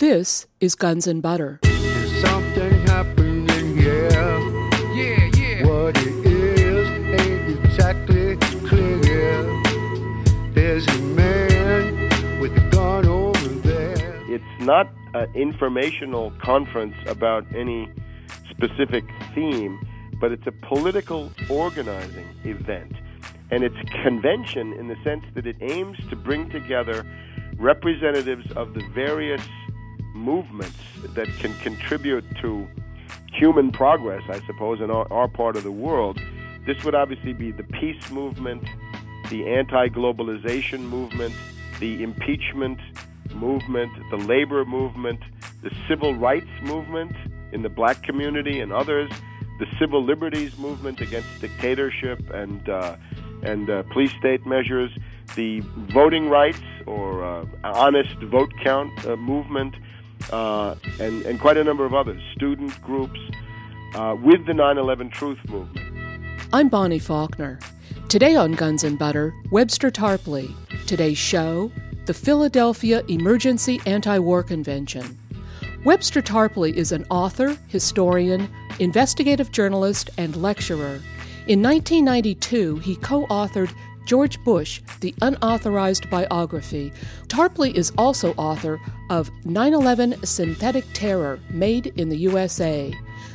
This is Guns and Butter. There's something happening here. Yeah, yeah. What it is ain't exactly clear. There's a man with a gun over there. It's not an informational conference about any specific theme, but it's a political organizing event. And it's convention in the sense that it aims to bring together representatives of the various movements that can contribute to human progress, I suppose, in our, our part of the world. This would obviously be the peace movement, the anti globalization movement, the impeachment movement, the labor movement, the civil rights movement in the black community and others, the civil liberties movement against dictatorship and uh, and uh, police state measures, the voting rights or uh, honest vote count uh, movement, uh, and and quite a number of others, student groups, uh, with the 9/11 Truth movement. I'm Bonnie Faulkner. Today on Guns and Butter, Webster Tarpley. Today's show, the Philadelphia Emergency Anti War Convention. Webster Tarpley is an author, historian, investigative journalist, and lecturer. In 1992, he co authored George Bush, the unauthorized biography. Tarpley is also author of 9 11 Synthetic Terror Made in the USA,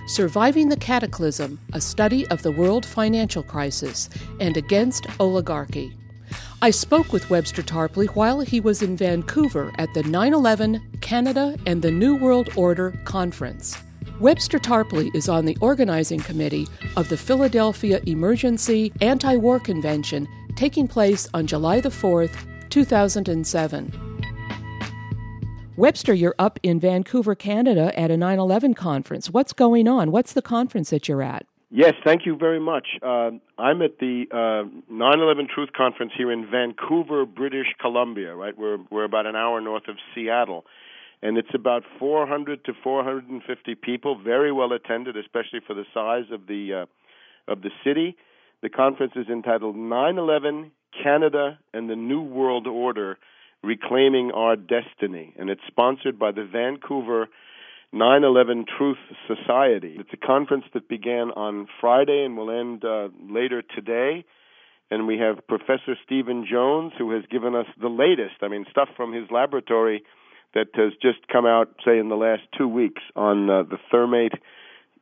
Surviving the Cataclysm, a study of the world financial crisis, and Against Oligarchy. I spoke with Webster Tarpley while he was in Vancouver at the 9 11 Canada and the New World Order conference. Webster Tarpley is on the organizing committee of the Philadelphia Emergency Anti War Convention taking place on July the 4th, 2007. Webster, you're up in Vancouver, Canada at a 9 11 conference. What's going on? What's the conference that you're at? Yes, thank you very much. Uh, I'm at the uh, 9/11 Truth Conference here in Vancouver, British Columbia. Right, we're we're about an hour north of Seattle, and it's about 400 to 450 people, very well attended, especially for the size of the uh, of the city. The conference is entitled 9/11 Canada and the New World Order: Reclaiming Our Destiny, and it's sponsored by the Vancouver 9/11 Truth Society. It's a conference that began on Friday and will end uh, later today. And we have Professor Stephen Jones, who has given us the latest. I mean, stuff from his laboratory that has just come out, say, in the last two weeks on uh, the thermate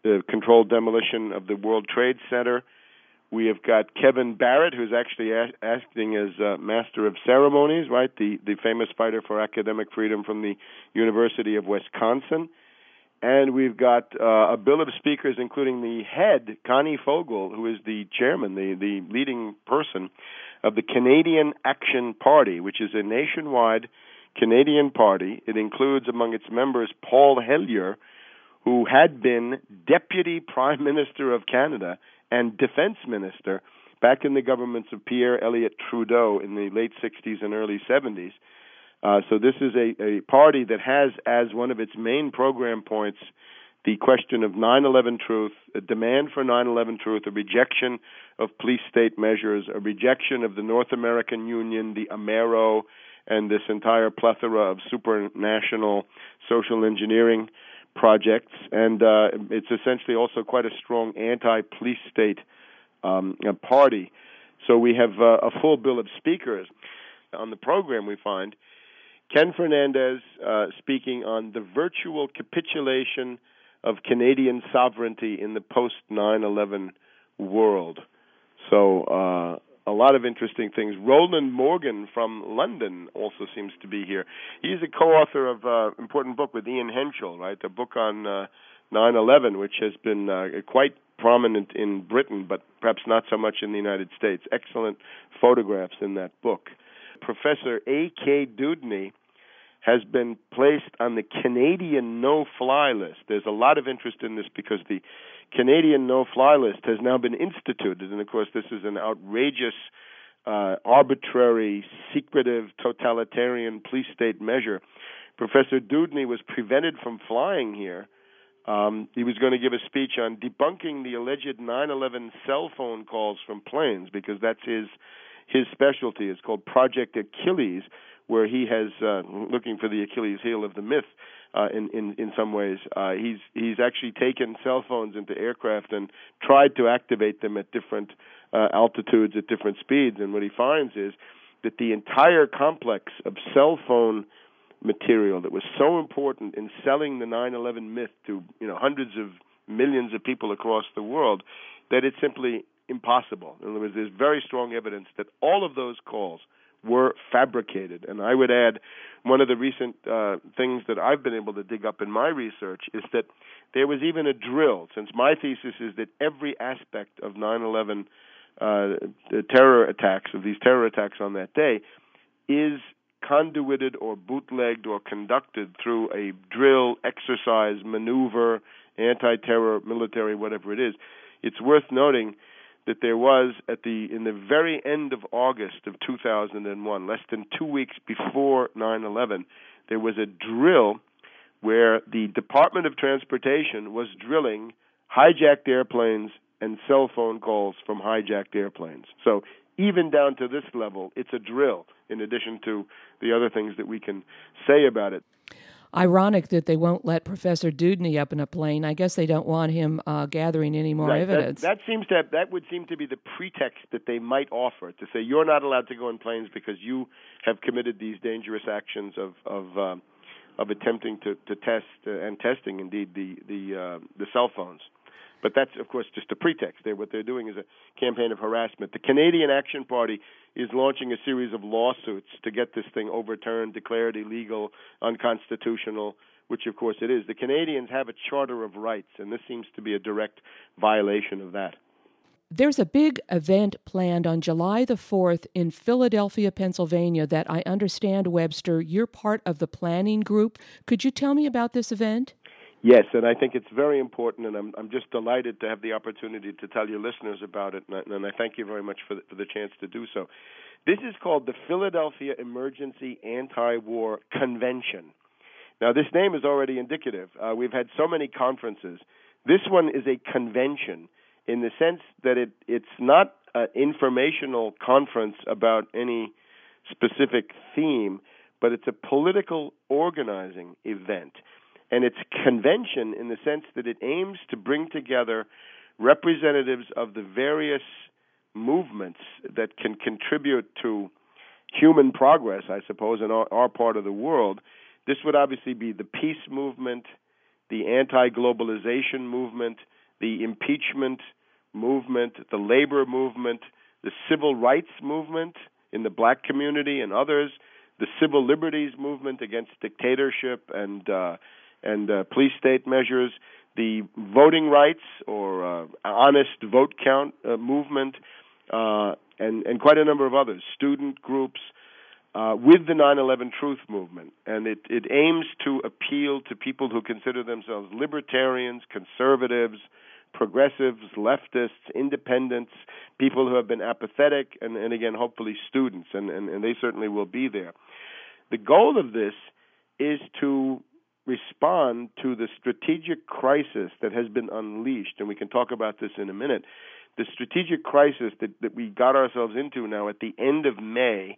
the controlled demolition of the World Trade Center. We have got Kevin Barrett, who's actually a- acting as uh, Master of Ceremonies, right? The the famous fighter for academic freedom from the University of Wisconsin. And we've got uh, a bill of speakers, including the head, Connie Fogal, who is the chairman, the, the leading person of the Canadian Action Party, which is a nationwide Canadian party. It includes among its members Paul Hellyer, who had been Deputy Prime Minister of Canada and Defense Minister back in the governments of Pierre Elliott Trudeau in the late 60s and early 70s. Uh, so this is a, a party that has as one of its main program points the question of 9/11 truth, a demand for 9/11 truth, a rejection of police state measures, a rejection of the North American Union, the Amero, and this entire plethora of supranational social engineering projects. And uh, it's essentially also quite a strong anti-police state um, party. So we have uh, a full bill of speakers on the program. We find. Ken Fernandez uh, speaking on the virtual capitulation of Canadian sovereignty in the post 9 11 world. So, uh, a lot of interesting things. Rowland Morgan from London also seems to be here. He's a co author of an uh, important book with Ian Henshall, right? A book on uh, 9 11, which has been uh, quite prominent in Britain, but perhaps not so much in the United States. Excellent photographs in that book. Professor A.K. Dewdney has been placed on the Canadian no fly list. There's a lot of interest in this because the Canadian no fly list has now been instituted. And of course, this is an outrageous, uh, arbitrary, secretive, totalitarian police state measure. Professor Dewdney was prevented from flying here. Um, he was going to give a speech on debunking the alleged 9/11 cell phone calls from planes because that's his his specialty. It's called Project Achilles, where he has uh, looking for the Achilles heel of the myth. Uh, in in in some ways, uh, he's he's actually taken cell phones into aircraft and tried to activate them at different uh, altitudes at different speeds. And what he finds is that the entire complex of cell phone material that was so important in selling the 9/11 myth to you know hundreds of millions of people across the world that it's simply impossible. In other words, there's very strong evidence that all of those calls were fabricated. And I would add one of the recent uh, things that I've been able to dig up in my research is that there was even a drill, since my thesis is that every aspect of 9 11 uh, terror attacks, of these terror attacks on that day, is conduited or bootlegged or conducted through a drill, exercise, maneuver, anti terror, military, whatever it is. It's worth noting that there was at the in the very end of August of 2001, less than 2 weeks before 9/11, there was a drill where the Department of Transportation was drilling hijacked airplanes and cell phone calls from hijacked airplanes. So even down to this level, it's a drill in addition to the other things that we can say about it ironic that they won't let Professor Dewdney up in a plane. I guess they don't want him uh, gathering any more right. evidence. That, that, seems to have, that would seem to be the pretext that they might offer to say you're not allowed to go in planes because you have committed these dangerous actions of of um, of attempting to to test uh, and testing indeed the the uh, the cell phones. But that's, of course, just a pretext. They're, what they're doing is a campaign of harassment. The Canadian Action Party is launching a series of lawsuits to get this thing overturned, declared illegal, unconstitutional, which, of course, it is. The Canadians have a Charter of Rights, and this seems to be a direct violation of that. There's a big event planned on July the 4th in Philadelphia, Pennsylvania that I understand, Webster, you're part of the planning group. Could you tell me about this event? Yes, and I think it's very important, and I'm I'm just delighted to have the opportunity to tell your listeners about it, and I, and I thank you very much for the, for the chance to do so. This is called the Philadelphia Emergency Anti-War Convention. Now, this name is already indicative. Uh, we've had so many conferences. This one is a convention in the sense that it it's not an informational conference about any specific theme, but it's a political organizing event and it's convention in the sense that it aims to bring together representatives of the various movements that can contribute to human progress, I suppose, in our, our part of the world. This would obviously be the peace movement, the anti globalization movement, the impeachment movement, the labor movement, the civil rights movement in the black community and others, the civil liberties movement against dictatorship and uh, and uh, police state measures, the voting rights or uh, honest vote count uh, movement, uh, and and quite a number of others, student groups. Uh, with the 9/11 Truth movement, and it, it aims to appeal to people who consider themselves libertarians, conservatives, progressives, leftists, independents, people who have been apathetic, and, and again, hopefully, students, and, and, and they certainly will be there. The goal of this is to respond to the strategic crisis that has been unleashed, and we can talk about this in a minute. The strategic crisis that, that we got ourselves into now at the end of May,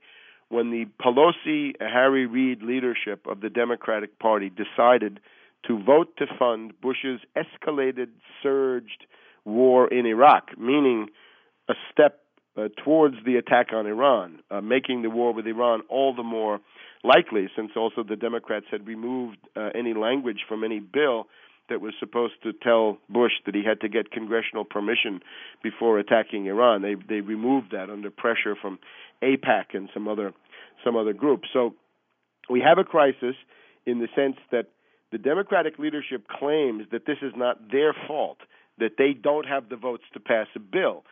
when the Pelosi Harry Reid leadership of the Democratic Party decided to vote to fund Bush's escalated, surged war in Iraq, meaning a step uh, towards the attack on Iran, uh, making the war with Iran all the more likely, since also the Democrats had removed uh, any language from any bill that was supposed to tell Bush that he had to get congressional permission before attacking Iran. They they removed that under pressure from AIPAC and some other some other groups. So we have a crisis in the sense that the Democratic leadership claims that this is not their fault, that they don't have the votes to pass a bill.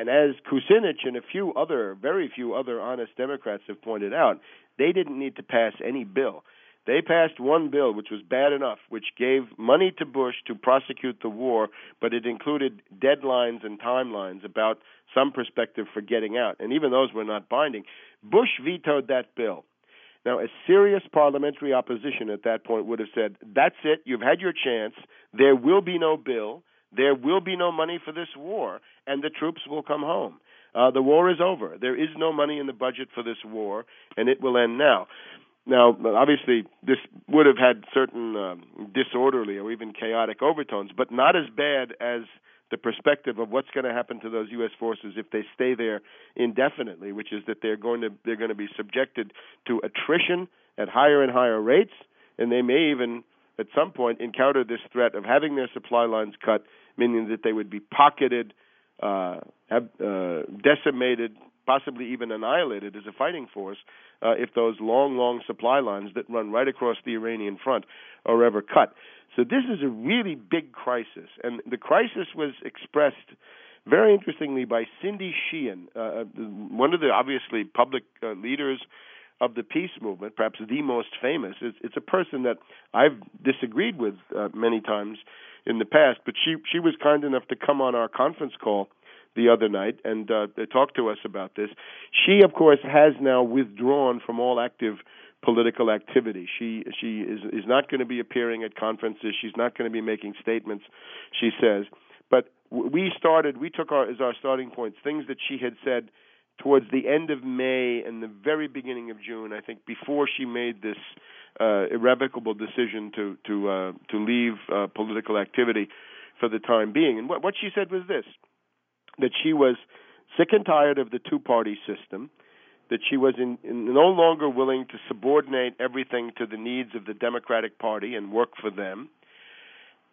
And as Kucinich and a few other, very few other honest Democrats have pointed out, they didn't need to pass any bill. They passed one bill, which was bad enough, which gave money to Bush to prosecute the war, but it included deadlines and timelines about some perspective for getting out. And even those were not binding. Bush vetoed that bill. Now, a serious parliamentary opposition at that point would have said, That's it, you've had your chance, there will be no bill, there will be no money for this war, and the troops will come home. Uh, the war is over. There is no money in the budget for this war, and it will end now. Now, obviously, this would have had certain um, disorderly or even chaotic overtones, but not as bad as the perspective of what's going to happen to those U.S. forces if they stay there indefinitely, which is that they're going to they're going to be subjected to attrition at higher and higher rates, and they may even at some point encounter this threat of having their supply lines cut, meaning that they would be pocketed, uh, have, uh, decimated, possibly even annihilated as a fighting force uh, if those long, long supply lines that run right across the Iranian front are ever cut. So this is a really big crisis, and the crisis was expressed very interestingly by Cindy Sheehan, uh, uh one of the obviously public uh, leaders of the peace movement, perhaps the most famous. It's, it's a person that I've disagreed with uh, many times in the past, but she she was kind enough to come on our conference call the other night and uh, talk to us about this. She, of course, has now withdrawn from all active political activity. She she is is not going to be appearing at conferences. She's not going to be making statements. She says, but we started. We took our as our starting points things that she had said towards the end of May and the very beginning of June. I think before she made this uh, irrevocable decision to to uh, to leave uh, political activity for the time being. And what what she said was this: that she was sick and tired of the two party system that she was in, in no longer willing to subordinate everything to the needs of the Democratic Party and work for them.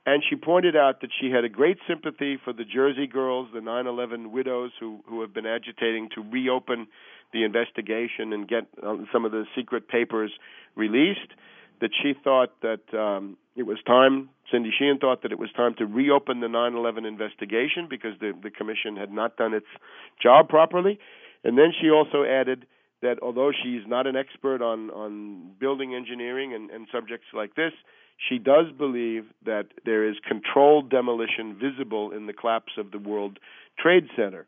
And she pointed out that she had a great sympathy for the Jersey girls, the 9 11 widows who, who have been agitating to reopen the investigation and get uh, some of the secret papers released. That she thought that um, it was time, Cindy Sheehan thought that it was time to reopen the 9 11 investigation because the, the commission had not done its job properly. And then she also added that although she's not an expert on, on building engineering and, and subjects like this, she does believe that there is controlled demolition visible in the collapse of the World Trade Center.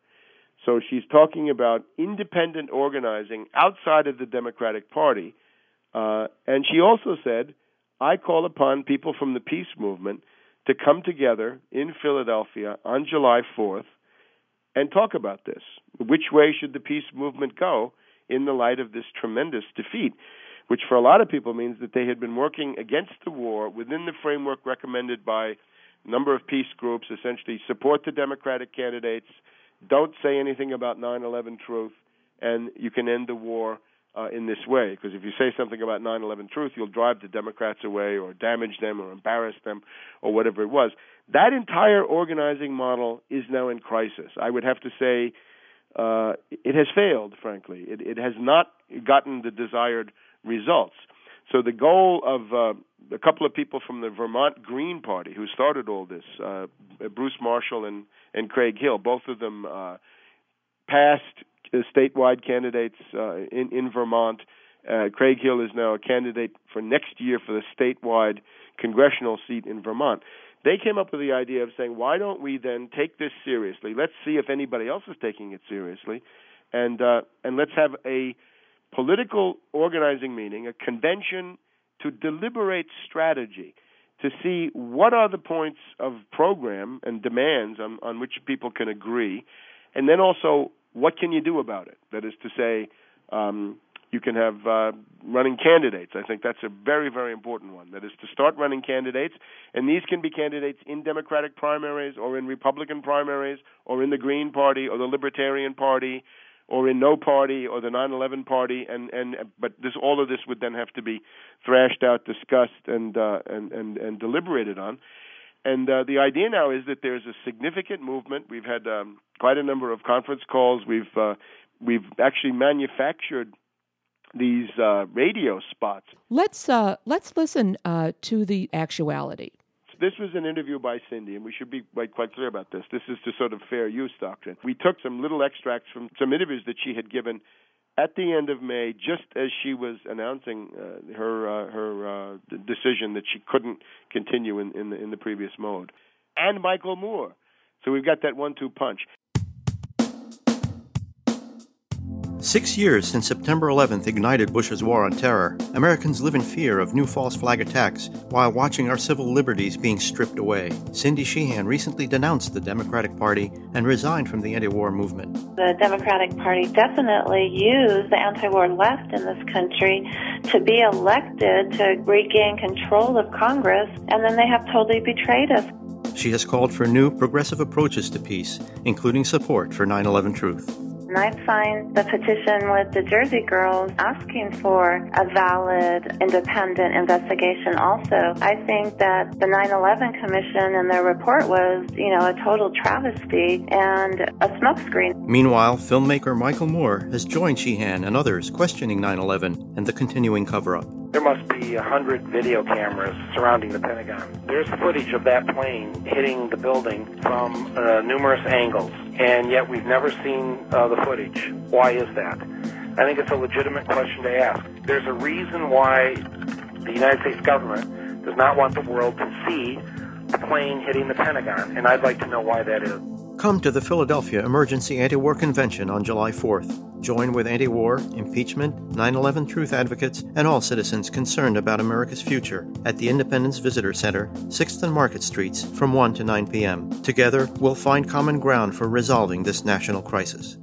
So she's talking about independent organizing outside of the Democratic Party. Uh, and she also said, I call upon people from the peace movement to come together in Philadelphia on July 4th and talk about this. Which way should the peace movement go in the light of this tremendous defeat? Which for a lot of people means that they had been working against the war within the framework recommended by a number of peace groups, essentially support the Democratic candidates, don't say anything about 9 11 truth, and you can end the war uh, in this way. Because if you say something about 9 11 truth, you'll drive the Democrats away or damage them or embarrass them or whatever it was. That entire organizing model is now in crisis. I would have to say uh, it has failed, frankly. It, it has not gotten the desired results. So the goal of uh, a couple of people from the Vermont Green Party who started all this, uh, Bruce Marshall and, and Craig Hill, both of them uh, passed statewide candidates uh, in in Vermont. Uh, Craig Hill is now a candidate for next year for the statewide congressional seat in Vermont. They came up with the idea of saying, why don't we then take this seriously? Let's see if anybody else is taking it seriously, and uh, and let's have a political organizing meeting, a convention to deliberate strategy, to see what are the points of program and demands on, on which people can agree, and then also what can you do about it? That is to say, um, you can have uh, running candidates. I think that's a very, very important one. That is to start running candidates, and these can be candidates in Democratic primaries or in Republican primaries or in the Green Party or the Libertarian Party or in no party or the 9/11 party and and but this all of this would then have to be thrashed out discussed and uh and and and deliberated on and uh, the idea now is that there's a significant movement. We've had um, quite a number of conference calls. We've uh, we've actually manufactured these uh, radio spots. Let's uh, let's listen uh, to the actuality. This was an interview by Cindy, and we should be quite, clear about this. This is the sort of fair use doctrine. We took some little extracts from some interviews that she had given at the end of May, just as she was announcing uh, her uh, her uh, decision that she couldn't continue in in the, in the previous mode, and Michael Moore. So we've got that one-two punch. Six years since September 11th ignited Bush's war on terror, Americans live in fear of new false flag attacks while watching our civil liberties being stripped away. Cindy Sheehan recently denounced the Democratic Party and resigned from the anti war movement. The Democratic Party definitely used the anti war left in this country to be elected to regain control of Congress, and then they have totally betrayed us. She has called for new progressive approaches to peace, including support for 9 11 Truth. And I signed the petition with the Jersey Girls asking for a valid, independent investigation also. I think that the 9-11 Commission and their report was, you know, a total travesty and a smokescreen. Meanwhile, filmmaker Michael Moore has joined Sheehan and others questioning 9-11 and the continuing cover-up. There must be a hundred video cameras surrounding the Pentagon. There's footage of that plane hitting the building from uh, numerous angles, and yet we've never seen uh, the footage. Why is that? I think it's a legitimate question to ask. There's a reason why the United States government does not want the world to see the plane hitting the Pentagon, and I'd like to know why that is. Come to the Philadelphia Emergency Anti War Convention on July 4th. Join with anti war, impeachment, 9 11 truth advocates, and all citizens concerned about America's future at the Independence Visitor Center, 6th and Market Streets from 1 to 9 p.m. Together, we'll find common ground for resolving this national crisis.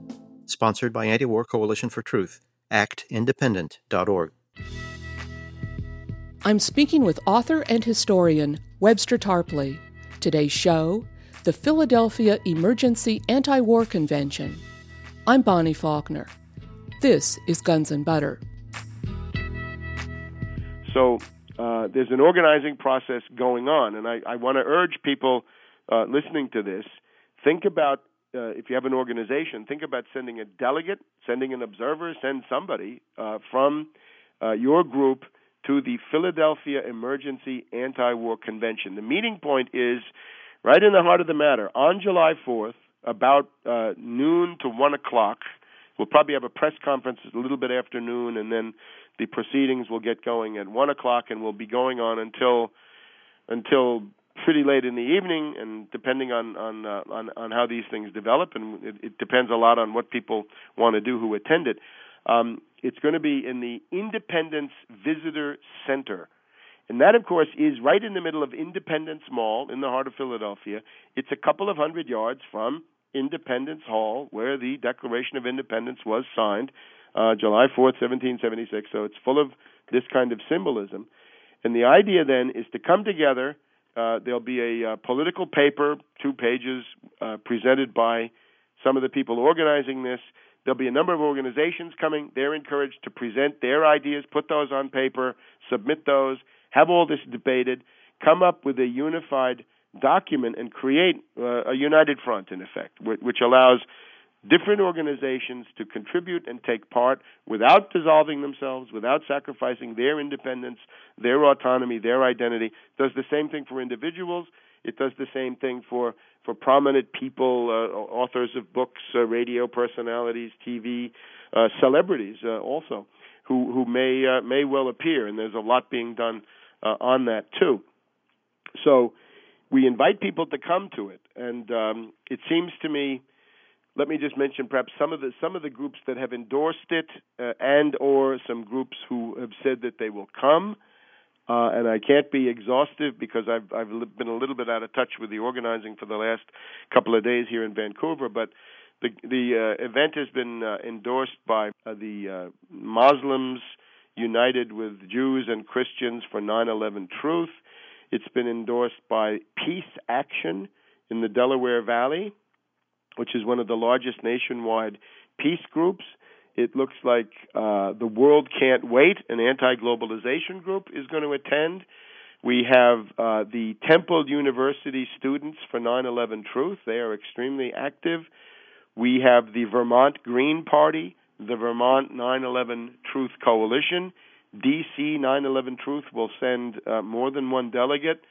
Sponsored by Anti War Coalition for Truth, actindependent.org. I'm speaking with author and historian Webster Tarpley. Today's show the Philadelphia Emergency Anti War Convention. I'm Bonnie Faulkner. This is Guns and Butter. So uh, there's an organizing process going on, and I, I want to urge people uh, listening to this think about uh, if you have an organization, think about sending a delegate, sending an observer, send somebody uh, from uh, your group to the Philadelphia Emergency Anti War Convention. The meeting point is right in the heart of the matter, on July 4th, about uh, noon to 1 o'clock, we'll probably have a press conference a little bit after noon, and then the proceedings will get going at 1 o'clock and will be going on until until pretty late in the evening, and depending on on uh, on, on how these things develop, and it, it depends a lot on what people want to do who attend it. Um, it's going to be in the Independence Visitor Center and that, of course, is right in the middle of Independence Mall in the heart of Philadelphia. It's a couple of hundred yards from Independence Hall, where the Declaration of Independence was signed uh, July 4th, 1776. So it's full of this kind of symbolism. And the idea then is to come together. Uh, there'll be a uh, political paper, two pages, uh, presented by some of the people organizing this. There'll be a number of organizations coming. They're encouraged to present their ideas, put those on paper, submit those have all this debated, come up with a unified document, and create uh, a united front, in effect, which allows different organizations to contribute and take part without dissolving themselves, without sacrificing their independence, their autonomy, their identity. It does the same thing for individuals. It does the same thing for for prominent people, uh, authors of books, uh, radio personalities, TV, uh, celebrities, uh, also, who who may uh, may well appear. And there's a lot being done uh, on that too. So we invite people to come to it, and um, it seems to me. Let me just mention perhaps some of the some of the groups that have endorsed it, uh, and or some groups who have said that they will come. Uh, and I can't be exhaustive because I've I've been a little bit out of touch with the organizing for the last couple of days here in Vancouver. But the the uh, event has been uh, endorsed by uh, the uh, Muslims United with Jews and Christians for 9 11 Truth. It's been endorsed by Peace Action in the Delaware Valley, which is one of the largest nationwide peace groups. It looks like uh, the World Can't Wait, an anti globalization group, is going to attend. We have uh, the Temple University students for 9 11 Truth. They are extremely active. We have the Vermont Green Party the Vermont 9/11 Truth Coalition. DC 9/11 Truth will send uh, more than one delegate.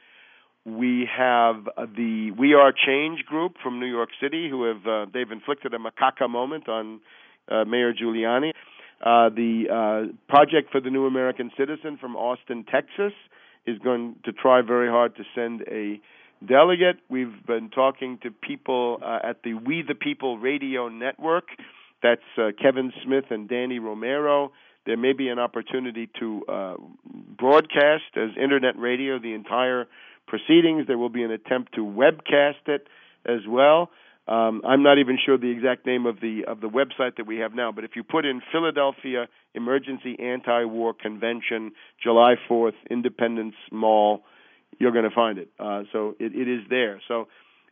We have uh, the We Are Change group from New York City, who have uh, they've inflicted a macaca moment on uh, Mayor Giuliani. Uh, the uh, Project for the New American Citizen from Austin, Texas, is going to try very hard to send a delegate. We've been talking to people at the We the People Radio Network That's uh, Kevin Smith and Danny Romero. There may be an opportunity to uh, broadcast as internet radio the entire proceedings. There will be an attempt to webcast it as well. Um, I'm not even sure the exact name of the of the website that we have now, but if you put in Philadelphia Emergency Anti-War Convention, July 4th, Independence Mall, you're going to find it. Uh, so it, it is there. So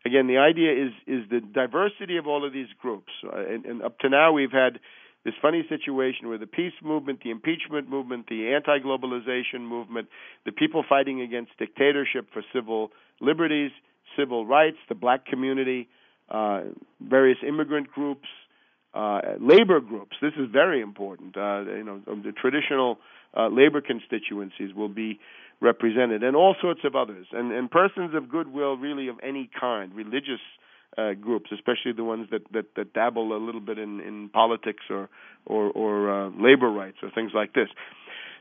again, the idea is is the diversity of all of these groups, uh, and, and up to now we've had this funny situation where the peace movement, the impeachment movement, the anti-globalization movement, the people fighting against dictatorship for civil liberties, civil rights, the black community uh, various immigrant groups, uh, labor groups. This is very important. Uh, you know, the traditional uh, labor constituencies will be represented, and all sorts of others, and, and persons of goodwill, really of any kind, religious uh, groups, especially the ones that, that, that dabble a little bit in, in politics or or, or uh, labor rights or things like this.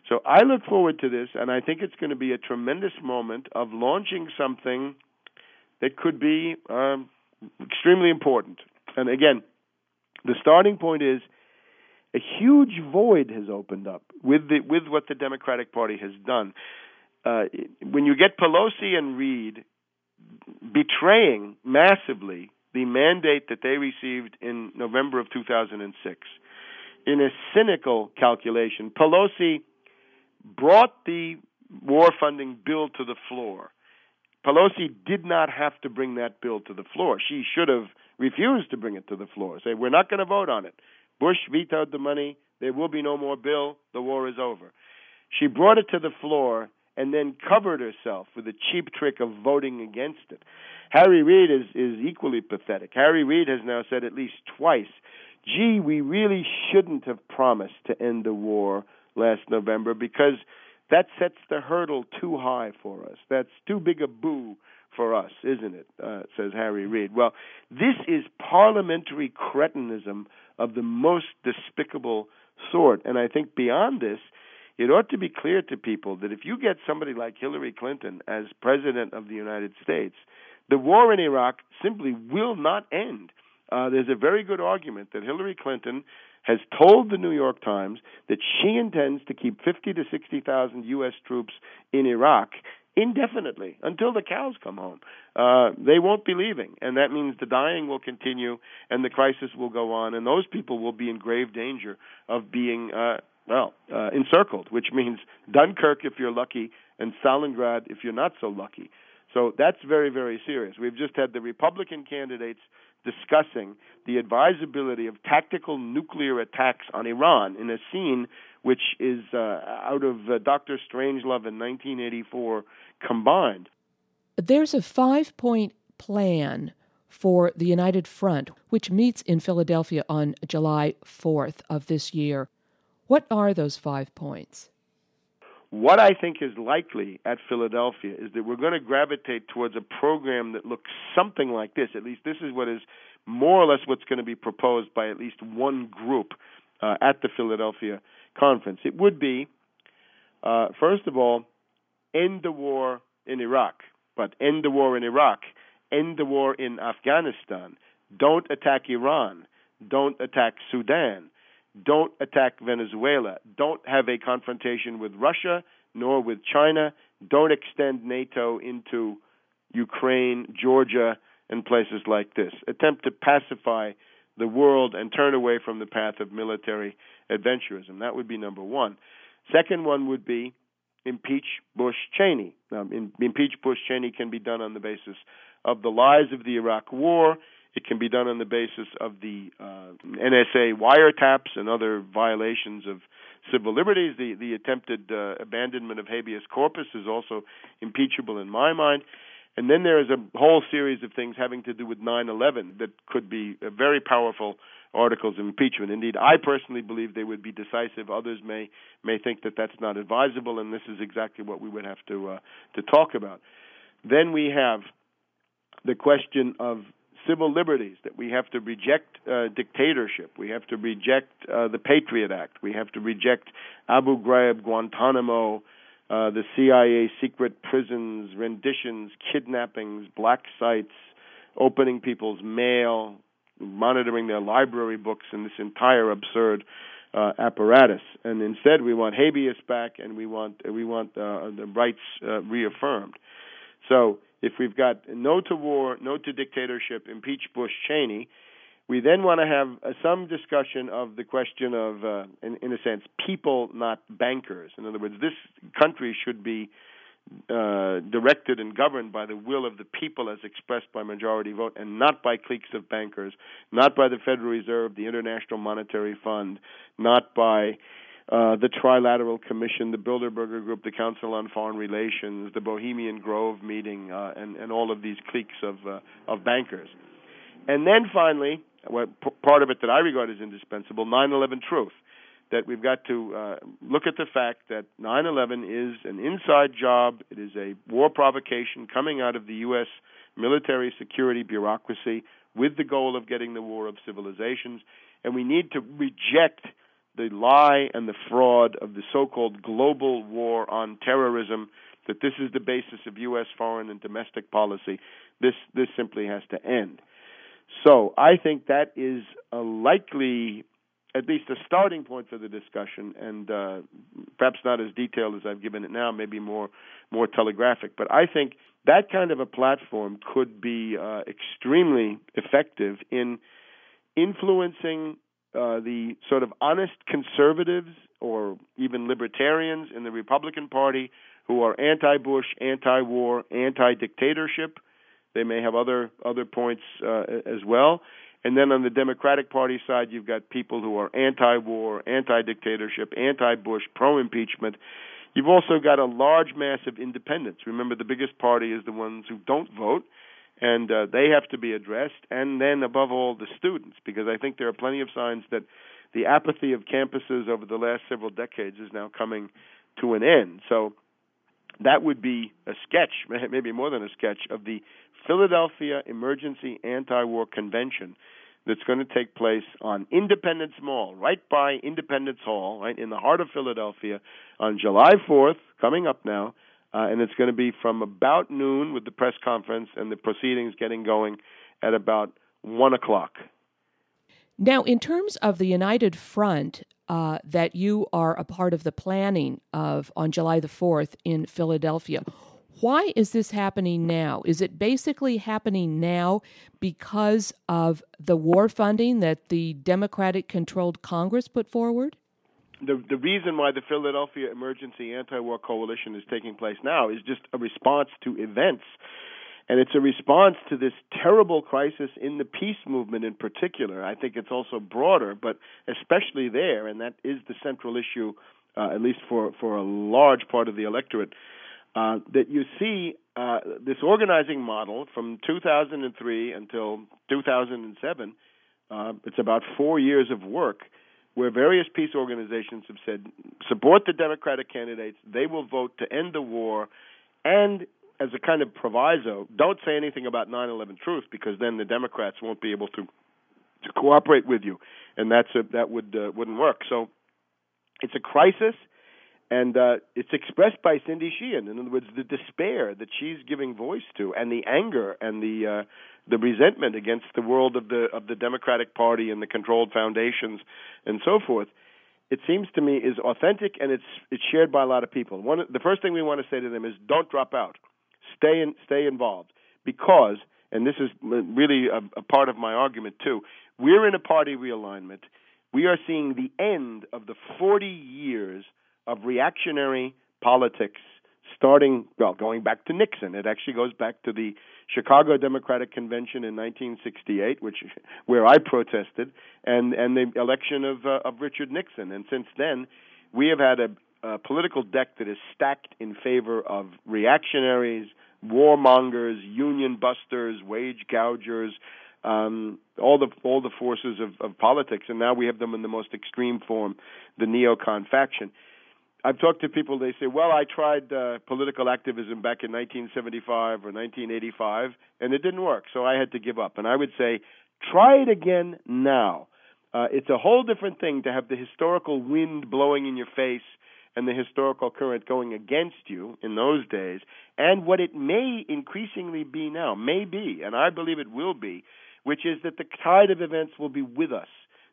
So I look forward to this, and I think it's going to be a tremendous moment of launching something that could be um, extremely important. And again, the starting point is a huge void has opened up with the with what the Democratic Party has done. Uh, when you get Pelosi and Reid betraying massively the mandate that they received in November of 2006, in a cynical calculation, Pelosi brought the war funding bill to the floor Pelosi did not have to bring that bill to the floor. She should have refused to bring it to the floor. Say, we're not going to vote on it. Bush vetoed the money. There will be no more bill. The war is over. She brought it to the floor and then covered herself with the cheap trick of voting against it. Harry Reid is, is equally pathetic. Harry Reid has now said at least twice, gee, we really shouldn't have promised to end the war last November because that sets the hurdle too high for us. That's too big a boo for us, isn't it? Uh, says Harry Reid. Well, this is parliamentary cretinism of the most despicable sort. And I think beyond this, it ought to be clear to people that if you get somebody like Hillary Clinton as president of the United States, the war in Iraq simply will not end. Uh, there's a very good argument that Hillary Clinton has told the New York Times that she intends to keep 50 to 60,000 U.S. troops in Iraq indefinitely until the cows come home. Uh, they won't be leaving, and that means the dying will continue and the crisis will go on, and those people will be in grave danger of being, uh, well, uh, encircled, which means Dunkirk if you're lucky, and Stalingrad if you're not so lucky. So that's very, very serious. We've just had the Republican candidates discussing the advisability of tactical nuclear attacks on Iran in a scene which is uh, out of uh, Dr. Strangelove in 1984 combined. There's a five point plan for the United Front, which meets in Philadelphia on July 4th of this year. What are those five points? What I think is likely at Philadelphia is that we're going to gravitate towards a program that looks something like this. At least this is what is more or less what's going to be proposed by at least one group uh, at the Philadelphia conference. It would be, uh, first of all, end the war in Iraq, but end the war in Iraq, end the war in Afghanistan, don't attack Iran, don't attack Sudan, don't attack Venezuela. Don't have a confrontation with Russia nor with China. Don't extend NATO into Ukraine, Georgia, and places like this. Attempt to pacify the world and turn away from the path of military adventurism. That would be number one. Second one would be impeach Bush Cheney. impeach Bush Cheney can be done on the basis of the lies of the Iraq War it can be done on the basis of the uh, NSA wiretaps and other violations of civil liberties. The the attempted uh, abandonment of habeas corpus is also impeachable in my mind. And then there is a whole series of things having to do with 9/11 that could be uh, very powerful articles of impeachment. Indeed, I personally believe they would be decisive. Others may may think that that's not advisable, and this is exactly what we would have to uh, to talk about. Then we have the question of civil liberties, that we have to reject uh, dictatorship, we have to reject uh, the Patriot Act, we have to reject Abu Ghraib, Guantanamo, uh, the CIA secret prisons, renditions, kidnappings, black sites, opening people's mail, monitoring their library books and this entire absurd uh, apparatus. And instead, we want habeas back, and we want we want uh, the rights uh, reaffirmed. So if we've got no to war, no to dictatorship, impeach Bush Cheney, we then want to have uh, some discussion of the question of, uh, in, in, a sense, people, not bankers. In other words, this country should be uh, directed and governed by the will of the people as expressed by majority vote and not by cliques of bankers, not by the Federal Reserve, the International Monetary Fund, not by uh, the Trilateral Commission, the Bilderberger Group, the Council on Foreign Relations, the Bohemian Grove meeting, uh, and, and all of these cliques of, uh, of bankers. And then finally, what, p- part of it that I regard as indispensable 9 11 truth. That we've got to uh, look at the fact that 9 11 is an inside job, it is a war provocation coming out of the U.S. military security bureaucracy with the goal of getting the war of civilizations. And we need to reject the lie and the fraud of the so-called global war on terrorism that this is the basis of US foreign and domestic policy this this simply has to end. So I think that is a likely at least a starting point for the discussion and uh, perhaps not as detailed as I've given it now maybe more more telegraphic but I think that kind of a platform could be uh, extremely effective in influencing uh, the sort of honest conservatives or even libertarians in the Republican Party who are anti-Bush, anti-war, anti-dictatorship. They may have other other points uh, as well. And then on the Democratic Party side, you've got people who are anti-war, anti-dictatorship, anti-Bush, pro-impeachment. You've also got a large mass of independents. Remember, the biggest party is the ones who don't vote and uh, they have to be addressed. And then, above all, the students, because I think there are plenty of signs that the apathy of campuses over the last several decades is now coming to an end. So that would be a sketch, maybe more than a sketch, of the Philadelphia Emergency Anti-War Convention that's going to take place on Independence Mall, right by Independence Hall, right in the heart of Philadelphia, on July 4th, coming up now uh, and it's going to be from about noon with the press conference and the proceedings getting going at about one o'clock. Now, in terms of the United Front uh, that you are a part of the planning of on July the 4th in Philadelphia, why is this happening now? Is it basically happening now because of the war funding that the Democratic controlled Congress put forward? The the reason why the Philadelphia Emergency Anti-War Coalition is taking place now is just a response to events, and it's a response to this terrible crisis in the peace movement in particular. I think it's also broader, but especially there, and that is the central issue, uh, at least for for a large part of the electorate. Uh, that you see uh, this organizing model from 2003 until 2007. Uh, it's about four years of work where various peace organizations have said support the Democratic candidates, they will vote to end the war, and as a kind of proviso, don't say anything about 9/11 truth because then the Democrats won't be able to to cooperate with you, and that's a, that would uh, wouldn't work. So it's a crisis, and uh, it's expressed by Cindy Sheehan. In other words, the despair that she's giving voice to, and the anger and the uh, the resentment against the world of the of the Democratic Party and the controlled foundations and so forth, it seems to me is authentic and it's it's shared by a lot of people. One the first thing we want to say to them is don't drop out, stay in, stay involved because and this is really a, a part of my argument too. We're in a party realignment. We are seeing the end of the 40 years of reactionary politics starting well going back to Nixon. It actually goes back to the Chicago Democratic Convention in 1968, which where I protested, and and the election of uh, of Richard Nixon. And since then, we have had a, a political deck that is stacked in favor of reactionaries, warmongers, union busters, wage gougers, um, all the all the forces of, of politics, and now we have them in the most extreme form, the neocon faction. I've talked to people. They say, "Well, I tried uh, political activism back in 1975 or 1985, and it didn't work, so I had to give up." And I would say, try it again now. Uh, it's a whole different thing to have the historical wind blowing in your face and the historical current going against you in those days, and what it may increasingly be now, may be, and I believe it will be, which is that the tide of events will be with us,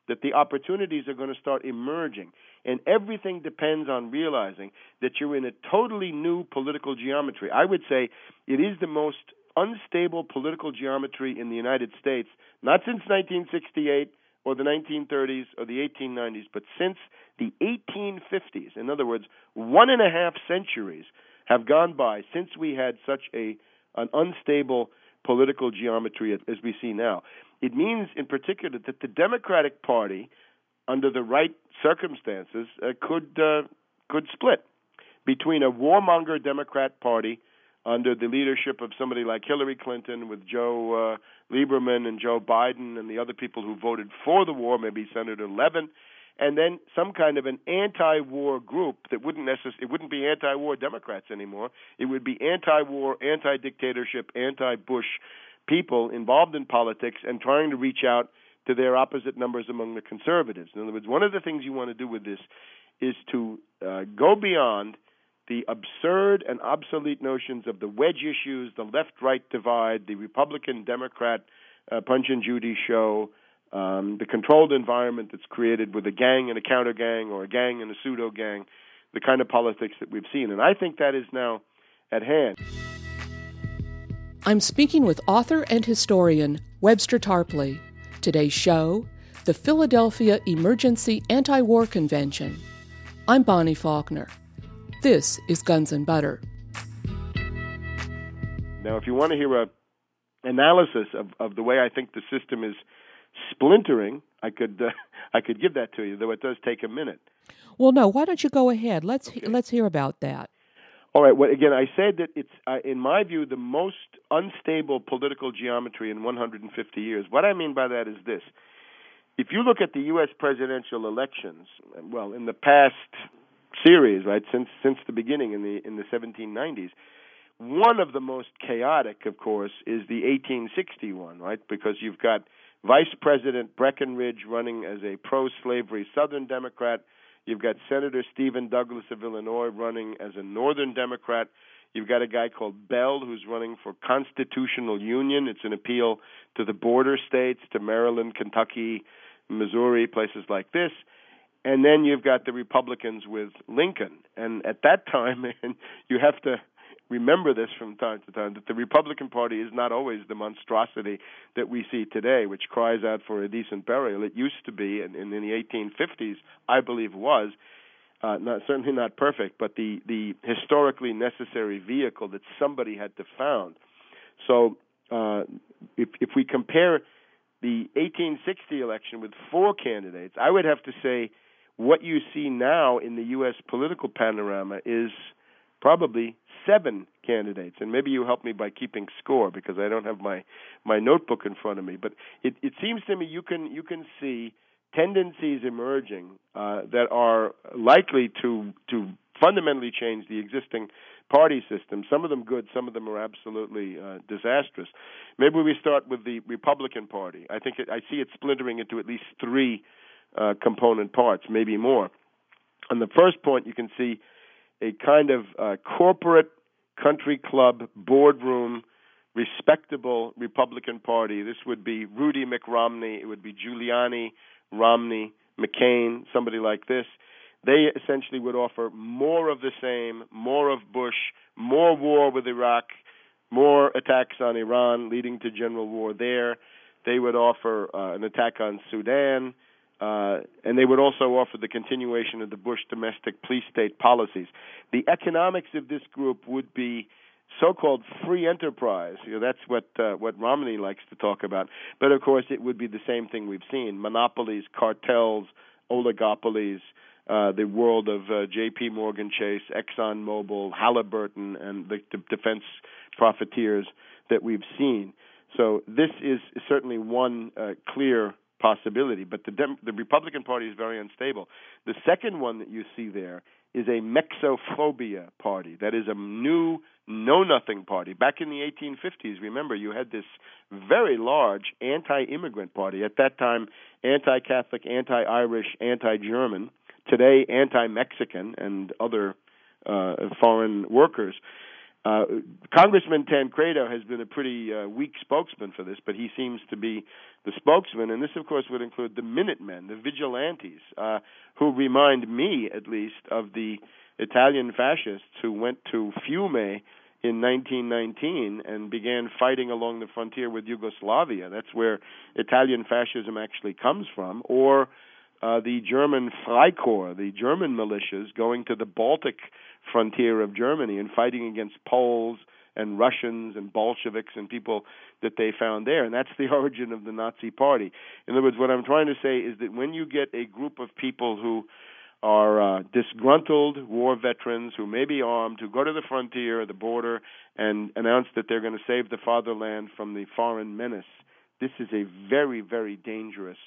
that the opportunities are going to start emerging. And everything depends on realizing that you're in a totally new political geometry. I would say it is the most unstable political geometry in the United States, not since 1968 or the 1930s or the 1890s, but since the 1850s. In other words, one and a half centuries have gone by since we had such a an unstable political geometry as we see now. It means, in particular, that the Democratic Party, under the right circumstances, uh, could uh, could split between a warmonger Democrat Party under the leadership of somebody like Hillary Clinton, with Joe uh, Lieberman and Joe Biden and the other people who voted for the war, maybe Senator Levin, and then some kind of an anti-war group that wouldn't necessarily it wouldn't be anti-war Democrats anymore. It would be anti-war, anti-dictatorship, anti-Bush people involved in politics and trying to reach out to their opposite numbers among the conservatives. In other words, one of the things you want to do with this is to uh, go beyond the absurd and obsolete notions of the wedge issues, the left right divide, the Republican Democrat uh, Punch and Judy show, um, the controlled environment that's created with a gang and a counter gang or a gang and a pseudo gang, the kind of politics that we've seen. And I think that is now at hand. I'm speaking with author and historian Webster Tarpley. Today's show the Philadelphia Emergency Anti War Convention. I'm Bonnie Faulkner. This is Guns and Butter. Now, if you want to hear a analysis of, of the way I think the system is splintering, I could uh, I could give that to you, though it does take a minute. Well, no. Why don't you go ahead? Let's okay. let's hear about that. All right. Well, again, I said that it's, uh, in my view, the most unstable political geometry in 150 years. What I mean by that is this: if you look at the U.S. presidential elections, well, in the past series, right, since since the beginning in the in the 1790s, one of the most chaotic, of course, is the 1861, right, because you've got Vice President Breckinridge running as a pro slavery Southern Democrat. You've got Senator Stephen Douglas of Illinois running as a Northern Democrat. You've got a guy called Bell who's running for constitutional union. It's an appeal to the border states, to Maryland, Kentucky, Missouri, places like this. And then you've got the Republicans with Lincoln. And at that time, and you have to remember this from time to time that the Republican Party is not always the monstrosity that we see today, which cries out for a decent burial. It used to be, and, in the 1850s, I believe was. Uh, not certainly not perfect, but the the historically necessary vehicle that somebody had to found. So, uh, if if we compare the 1860 election with four candidates, I would have to say what you see now in the U.S. political panorama is probably seven candidates, and maybe you help me by keeping score because I don't have my my notebook in front of me. But it it seems to me you can you can see tendencies emerging uh, that are likely to to fundamentally change the existing party system. Some of them good, some of them are absolutely uh, disastrous. Maybe we start with the Republican Party. I think it, I see it splintering into at least three uh, component parts, maybe more. On the first point, you can see a kind of uh, corporate country club boardroom respectable Republican Party. This would be Rudy McRomney, it would be Giuliani, Romney, McCain, somebody like this. They essentially would offer more of the same, more of Bush, more war with Iraq, more attacks on Iran, leading to general war there. They would offer uh, an attack on Sudan, uh, and they would also offer the continuation of the Bush domestic police state policies. The economics of this group would be so-called free enterprise. You know, that's what uh, what Romney likes to talk about. But of course, it would be the same thing we've seen: monopolies, cartels, oligopolies. Uh, the world of uh, J.P. Morgan Chase, Exxon Mobil, Halliburton, and the, defense profiteers that we've seen. So this is certainly one uh, clear possibility. But the Dem- the Republican Party is very unstable. The second one that you see there is a mexophobia party. That is a new know nothing party. Back in the 1850s, remember, you had this very large anti immigrant party. At that time, anti Catholic, anti Irish, anti German. Today, anti Mexican and other uh, foreign workers. Uh, Congressman Tancredo has been a pretty uh, weak spokesman for this, but he seems to be the spokesman. And this, of course, would include the Minutemen, the vigilantes, uh, who remind me, at least, of the Italian fascists who went to Fiume in 1919 and began fighting along the frontier with Yugoslavia. That's where Italian fascism actually comes from. Or uh, the German Freikorps, the German militias, going to the Baltic frontier of Germany and fighting against Poles and Russians and Bolsheviks and people that they found there. And that's the origin of the Nazi Party. In other words, what I'm trying to say is that when you get a group of people who are uh, disgruntled war veterans who may be armed who go to the frontier, the border, and announce that they're going to save the fatherland from the foreign menace. This is a very, very dangerous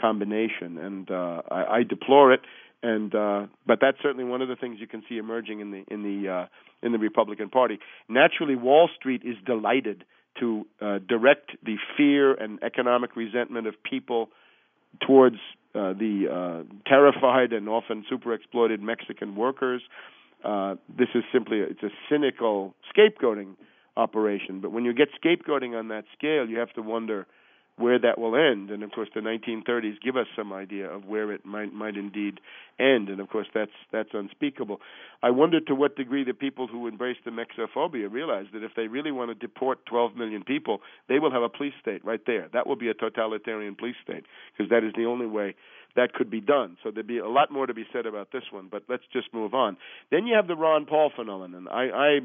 combination, and uh, I, I deplore it. And uh, but that's certainly one of the things you can see emerging in the in the uh, in the Republican Party. Naturally, Wall Street is delighted to uh, direct the fear and economic resentment of people towards uh, the uh, terrified and often super exploited Mexican workers. Uh, this is simply a, it's a cynical scapegoating operation. But when you get scapegoating on that scale, you have to wonder where that will end. And of course, the 1930s give us some idea of where it might might indeed end. And of course, that's that's unspeakable. I wonder to what degree the people who embrace the Mexophobia realize that if they really want to deport 12 million people, they will have a police state right there. That will be a totalitarian police state because that is the only way that could be done. So there'd be a lot more to be said about this one, but let's just move on. Then you have the Ron Paul phenomenon. I, I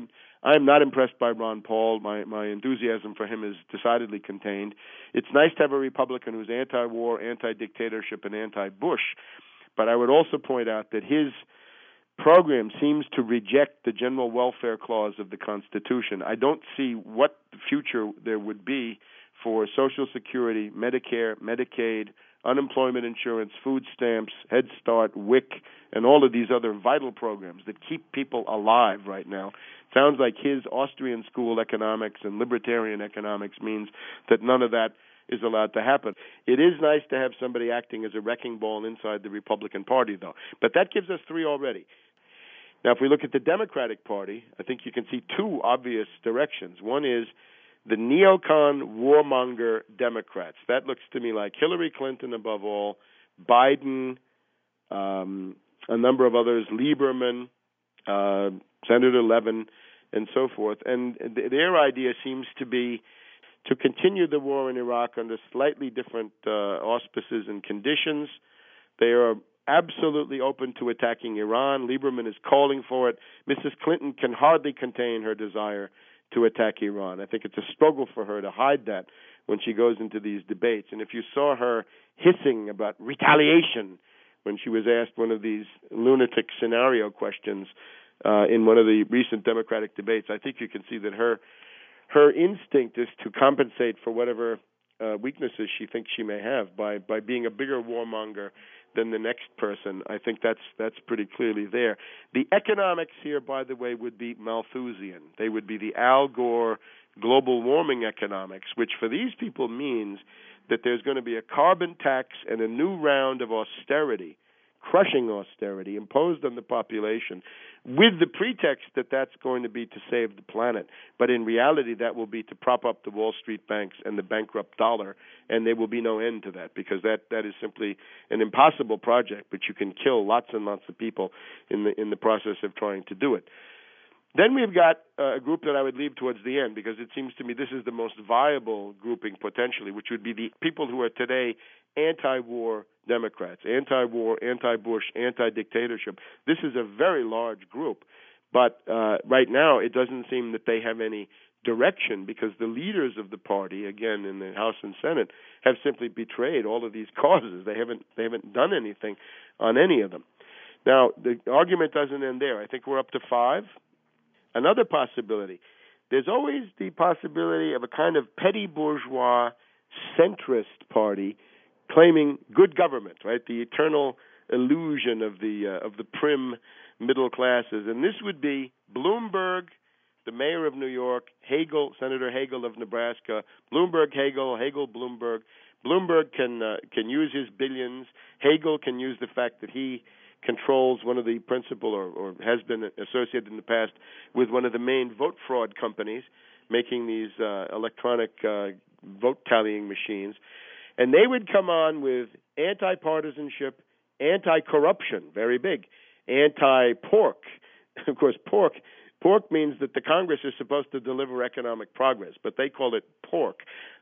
I'm not impressed by Ron Paul. My my enthusiasm for him is decidedly contained. It's nice to have a Republican who's anti-war, anti-dictatorship, and anti-Bush, but I would also point out that his program seems to reject the general welfare clause of the Constitution. I don't see what future there would be for Social Security, Medicare, Medicaid, unemployment insurance, food stamps, Head Start, WIC, and all of these other vital programs that keep people alive right now. Sounds like his Austrian school economics and libertarian economics means that none of that is allowed to happen. It is nice to have somebody acting as a wrecking ball inside the Republican Party, though. But that gives us three already. Now, if we look at the Democratic Party, I think you can see two obvious directions. One is the neocon warmonger Democrats. That looks to me like Hillary Clinton above all, Biden, um, a number of others, Lieberman, uh, Senator Levin, and so forth. And th- their idea seems to be to continue the war in Iraq under slightly different uh, auspices and conditions. They are absolutely open to attacking Iran. Lieberman is calling for it. Mrs. Clinton can hardly contain her desire to attack Iran. I think it's a struggle for her to hide that when she goes into these debates. And if you saw her hissing about retaliation when she was asked one of these lunatic scenario questions uh, in one of the recent Democratic debates, I think you can see that her her instinct is to compensate for whatever uh, weaknesses she thinks she may have by by being a bigger warmonger than the next person. I think that's that's pretty clearly there. The economics here, by the way, would be Malthusian. They would be the Al Gore global warming economics, which for these people means that there's going to be a carbon tax and a new round of austerity crushing austerity imposed on the population with the pretext that that's going to be to save the planet. But in reality, that will be to prop up the Wall Street banks and the bankrupt dollar, and there will be no end to that because that, that is simply an impossible project, but you can kill lots and lots of people in the, in the process of trying to do it. Then we've got uh, a group that I would leave towards the end because it seems to me this is the most viable grouping potentially, which would be the people who are today anti-war Democrats, anti-war, anti-Bush, anti-dictatorship. This is a very large group, but uh, right now it doesn't seem that they have any direction because the leaders of the party, again in the House and Senate, have simply betrayed all of these causes. They haven't they haven't done anything on any of them. Now the argument doesn't end there. I think we're up to five. Another possibility. There's always the possibility of a kind of petty bourgeois centrist party claiming good government, right? The eternal illusion of the uh, of the prim middle classes, and this would be Bloomberg, the mayor of New York, Hagel, Senator Hagel of Nebraska, Bloomberg, Hagel, Hagel, Bloomberg. Bloomberg can uh, can use his billions. Hagel can use the fact that he controls one of the principal or, or has been associated in the past with one of the main vote fraud companies making these uh, electronic uh, vote tallying machines. And they would come on with anti partisanship, anti corruption, very big, anti pork. Of course, pork Pork means that the Congress is supposed to deliver economic progress, but they call it pork.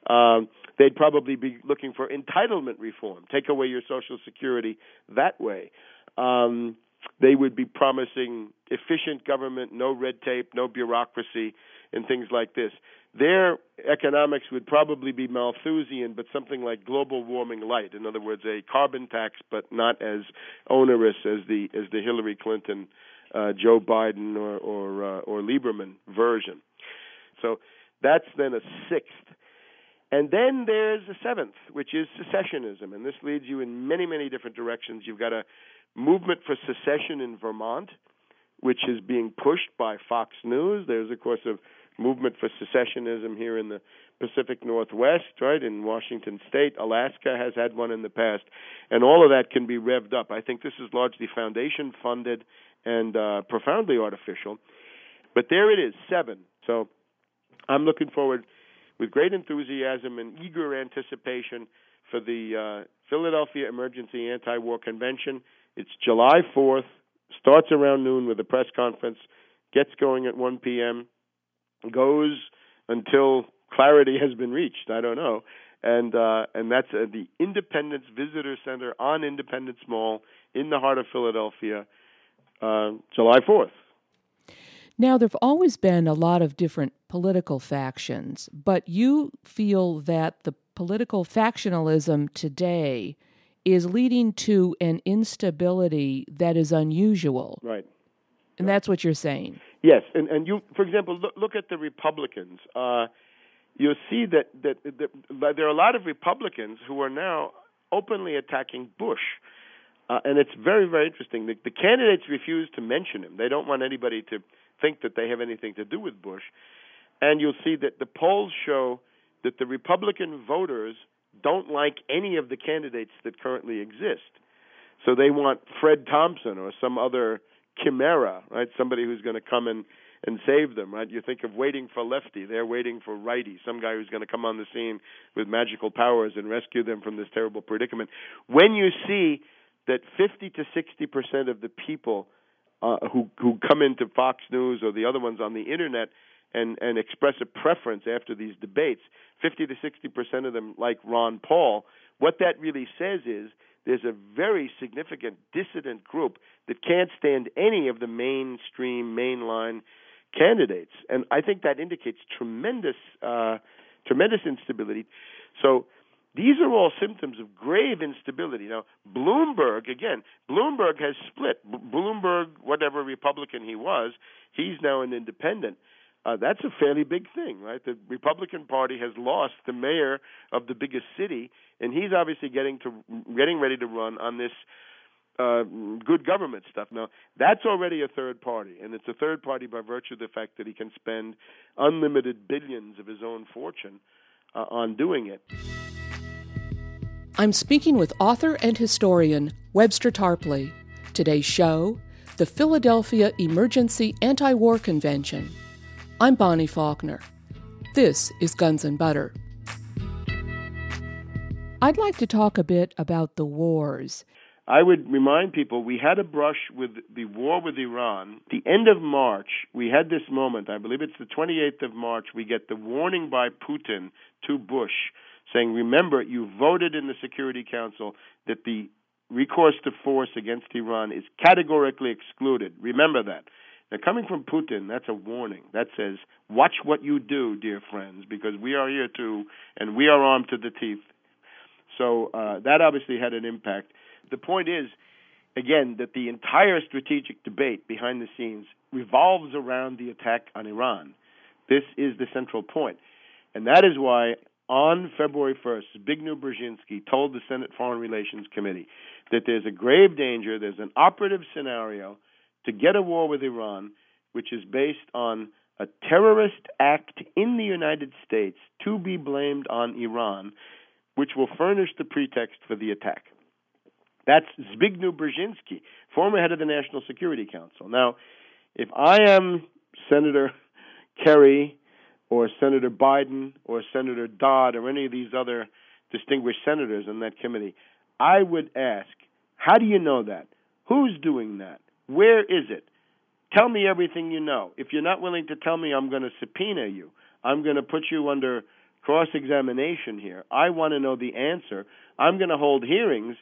Um, they'd probably be looking for entitlement reform, take away your Social Security that way. Um, they would be promising efficient government, no red tape, no bureaucracy, and things like this. Their economics would probably be Malthusian, but something like global warming light. In other words, a carbon tax, but not as onerous as the as the Hillary Clinton uh, Joe Biden or or, uh, or Lieberman version. So that's then a sixth. And then there's a seventh, which is secessionism, and this leads you in many, many different directions. You've got a movement for secession in Vermont, which is being pushed by Fox News. There's, of course, a movement for secessionism here in the Pacific Northwest, right, in Washington State. Alaska has had one in the past, and all of that can be revved up. I think this is largely foundation funded and uh, profoundly artificial. But there it is, seven. So I'm looking forward with great enthusiasm and eager anticipation for the uh, Philadelphia Emergency Anti War Convention. It's July 4th, starts around noon with a press conference, gets going at 1 p.m., goes until clarity has been reached. I don't know. And uh, and that's at the Independence Visitor Center on Independence Mall in the heart of Philadelphia uh, July 4th. Now, there have always been a lot of different political factions, but you feel that the political factionalism today is leading to an instability that is unusual. Right. And right. that's what you're saying. Yes, and and you, for example, look, look at the Republicans. Uh, you'll see that, that that there are a lot of Republicans who are now openly attacking Bush. Uh, and it's very, very interesting. The, the candidates refuse to mention him. They don't want anybody to think that they have anything to do with Bush. And you'll see that the polls show that the Republican voters don't like any of the candidates that currently exist. So they want Fred Thompson or some other chimera, right? Somebody who's going to come and and save them, right? You think of waiting for lefty, they're waiting for righty, some guy who's going to come on the scene with magical powers and rescue them from this terrible predicament. When you see that 50 to 60 percent of the people uh, who who come into Fox News or the other ones on the internet and and express a preference after these debates, 50 to 60 percent of them like Ron Paul. What that really says is there's a very significant dissident group that can't stand any of the mainstream mainline candidates, and I think that indicates tremendous uh, tremendous instability. So these are all symptoms of grave instability. Now, Bloomberg, again, Bloomberg has split. Bloomberg, whatever Republican he was, he's now an independent. Uh, that's a fairly big thing, right? The Republican Party has lost the mayor of the biggest city, and he's obviously getting to getting ready to run on this uh, good government stuff. Now, that's already a third party, and it's a third party by virtue of the fact that he can spend unlimited billions of his own fortune uh, on doing it. I'm speaking with author and historian Webster Tarpley. Today's show the Philadelphia Emergency Anti War Convention. I'm Bonnie Faulkner. This is Guns and Butter. I'd like to talk a bit about the wars. I would remind people we had a brush with the war with Iran. The end of March, we had this moment, I believe it's the 28th of March, we get the warning by Putin to Bush saying, remember, you voted in the Security Council that the recourse to force against Iran is categorically excluded. Remember that. Now, coming from Putin, that's a warning. That says, watch what you do, dear friends, because we are here too, and we are armed to the teeth. So uh, that obviously had an impact. The point is, again, that the entire strategic debate behind the scenes revolves around the attack on Iran. This is the central point. And that is why on February 1st, Zbigniew Brzezinski told the Senate Foreign Relations Committee that there's a grave danger, there's an operative scenario to get a war with Iran, which is based on a terrorist act in the United States to be blamed on Iran, which will furnish the pretext for the attack. That's Zbigniew Brzezinski, former head of the National Security Council. Now, if I am Senator Kerry or Senator Biden or Senator Dodd or any of these other distinguished senators on that committee, I would ask, how do you know that? Who's doing that? Where is it? Tell me everything you know. If you're not willing to tell me, I'm going to subpoena you. I'm going to put you under cross examination here. I want to know the answer. I'm going to hold hearings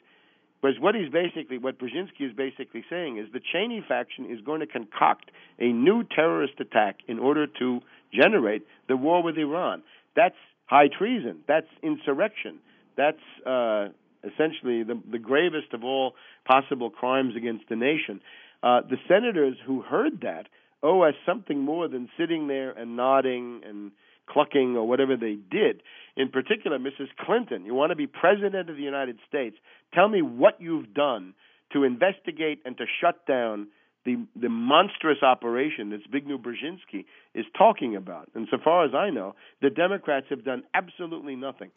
because what he's basically, what Brzezinski is basically saying is the Cheney faction is going to concoct a new terrorist attack in order to generate the war with Iran. That's high treason. That's insurrection. That's uh, essentially the, the gravest of all possible crimes against the nation. Uh, the senators who heard that owe us something more than sitting there and nodding and clucking or whatever they did. In particular, Mrs. Clinton, you want to be president of the United States. Tell me what you've done to investigate and to shut down the the monstrous operation that Zbigniew Brzezinski is talking about. And so far as I know, the Democrats have done absolutely nothing.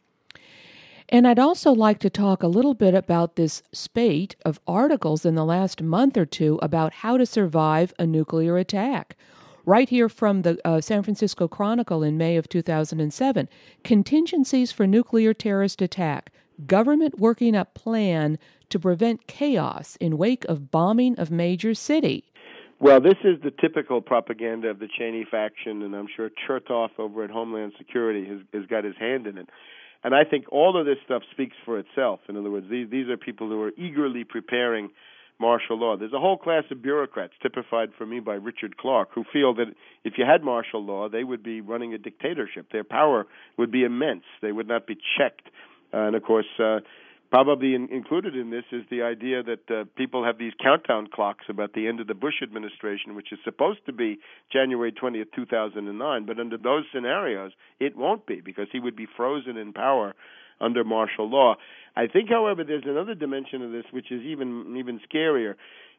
And I'd also like to talk a little bit about this spate of articles in the last month or two about how to survive a nuclear attack. Right here from the uh, San Francisco Chronicle in May of 2007 Contingencies for Nuclear Terrorist Attack. Government working up plan to prevent chaos in wake of bombing of major city. Well, this is the typical propaganda of the Cheney faction, and I'm sure Chertoff over at Homeland Security has, has got his hand in it. And I think all of this stuff speaks for itself. In other words, these these are people who are eagerly preparing martial law. There's a whole class of bureaucrats, typified for me by Richard Clarke, who feel that if you had martial law, they would be running a dictatorship. Their power would be immense. They would not be checked. And of course, uh, Probably in, included in this is the idea that uh, people have these countdown clocks about the end of the Bush administration, which is supposed to be January 20th, 2009. But under those scenarios, it won't be because he would be frozen in power under martial law. I think, however, there's another dimension of this which is even even scarier.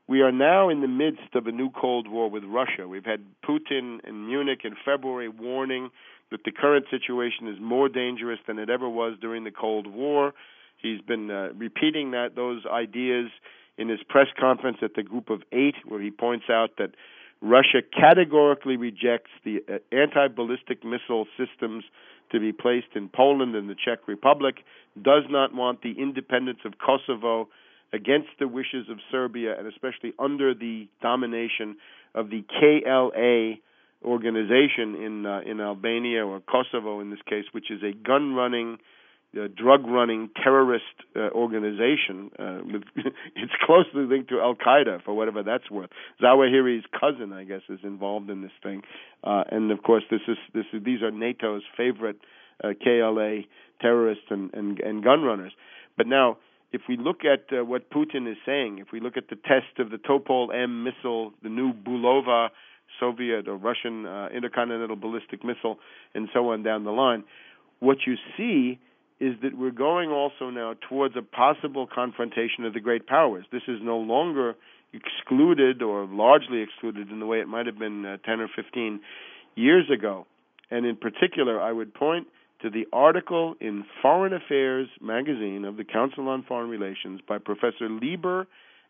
We are now in the midst of a new Cold War with Russia. We've had Putin in Munich in February warning that the current situation is more dangerous than it ever was during the Cold War. He's been uh, repeating that those ideas in his press conference at the Group of Eight, where he points out that Russia categorically rejects the uh, anti-ballistic missile systems to be placed in Poland and the Czech Republic, does not want the independence of Kosovo against the wishes of Serbia, and especially under the domination of the KLA organization in uh, in Albania or Kosovo in this case, which is a gun-running uh, drug running terrorist uh, organization. Uh, with, it's closely linked to Al Qaeda, for whatever that's worth. Zawahiri's cousin, I guess, is involved in this thing, uh, and of course, this is this is these are NATO's favorite uh, KLA terrorists and, and and gun runners. But now, if we look at uh, what Putin is saying, if we look at the test of the Topol M missile, the new Bulava Soviet or Russian uh, intercontinental ballistic missile, and so on down the line, what you see is that we're going also now towards a possible confrontation of the great powers. This is no longer excluded or largely excluded in the way it might have been uh, 10 or 15 years ago. And in particular, I would point to the article in Foreign Affairs magazine of the Council on Foreign Relations by Professor Lieber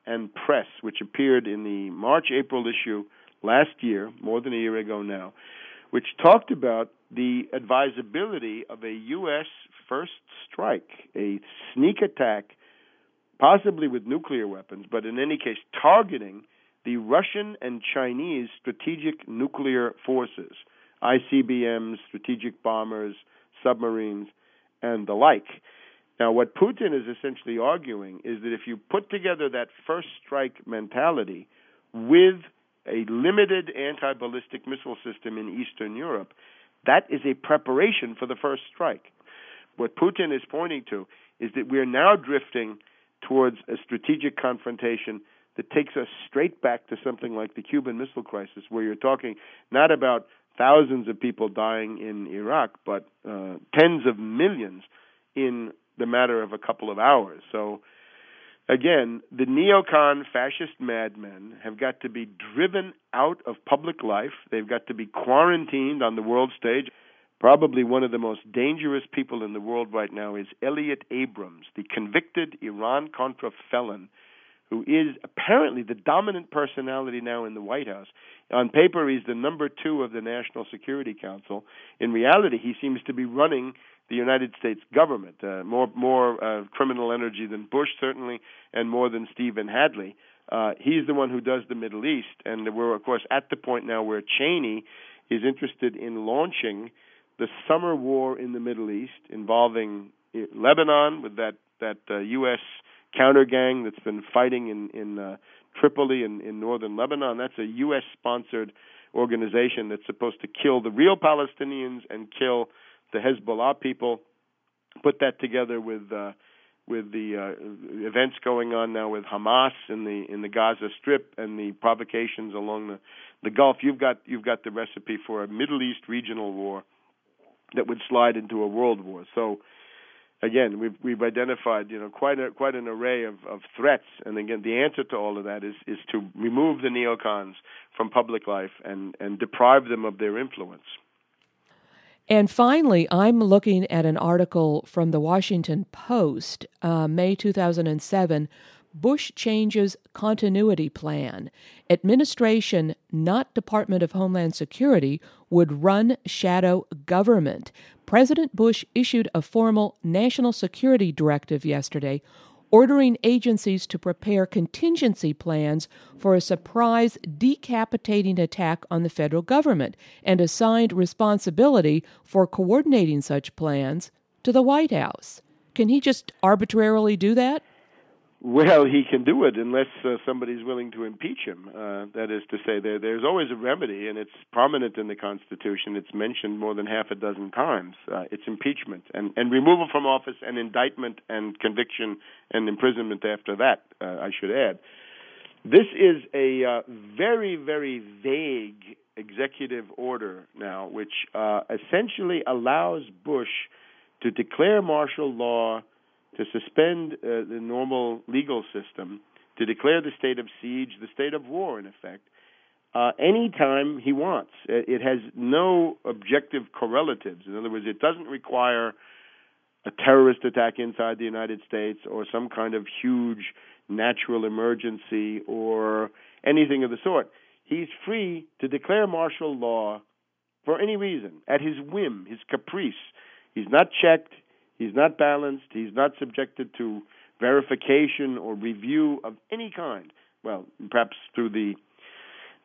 and Press, which appeared in the March April issue last year, more than a year ago now, which talked about the advisability of a U.S. first strike, a sneak attack, possibly with nuclear weapons, but in any case targeting the Russian and Chinese strategic nuclear forces, ICBMs, strategic bombers, submarines, and the like. Now, what Putin is essentially arguing is that if you put together that first strike mentality with a limited anti ballistic missile system in Eastern Europe, that is a preparation for the first strike. What Putin is pointing to is that we are now drifting towards a strategic confrontation that takes us straight back to something like the Cuban Missile Crisis, where you're talking not about thousands of people dying in Iraq, but uh, tens of millions in the matter of a couple of hours. So Again, the neocon fascist madmen have got to be driven out of public life. They've got to be quarantined on the world stage. probably one of the most dangerous people in the world right now is Elliott Abrams, the convicted Iran Contra felon who is apparently the dominant personality now in the White House. On paper, he's the number two of the National Security Council. In reality, he seems to be running the United States government. Uh, more more uh, criminal energy than Bush, certainly, and more than Stephen Hadley. Uh, he's the one who does the Middle East, and we're of course at the point now where Cheney is interested in launching the summer war in the Middle East involving uh, Lebanon with that that uh, U.S counter gang that's been fighting in in uh, Tripoli in, in northern Lebanon. That's a U.S. sponsored organization that's supposed to kill the real Palestinians and kill the Hezbollah people. Put that together with uh, with the uh, events going on now with Hamas in the in the Gaza Strip and the provocations along the the Gulf. You've got you've got the recipe for a Middle East regional war that would slide into a world war. So again, we've we've identified you know quite a quite an array of, of threats, and again, the answer to all of that is is to remove the neocons from public life and and deprive them of their influence. And finally, I'm looking at an article from the Washington Post, uh, May 2007. Bush changes continuity plan. Administration, not Department of Homeland Security, would run shadow government. President Bush issued a formal national security directive yesterday ordering agencies to prepare contingency plans for a surprise decapitating attack on the federal government and assigned responsibility for coordinating such plans to the White House. Can he just arbitrarily do that? Well, he can do it unless uh, somebody's willing to impeach him. Uh, that is to say, there, there's always a remedy, and it's prominent in the Constitution. It's mentioned more than half a dozen times. Uh, it's impeachment and, and removal from office and indictment and conviction and imprisonment after that, uh, I should add. This is a uh, very, very vague executive order now, which uh, essentially allows Bush to declare martial law to suspend uh, the normal legal system, to declare the state of siege, the state of war, in effect, uh, anytime he wants. It, has no objective correlatives. In other words, it doesn't require a terrorist attack inside the United States or some kind of huge natural emergency or anything of the sort. He's free to declare martial law for any reason, at his whim, his caprice. He's not checked. He's not balanced. He's not subjected to verification or review of any kind. Well, perhaps through the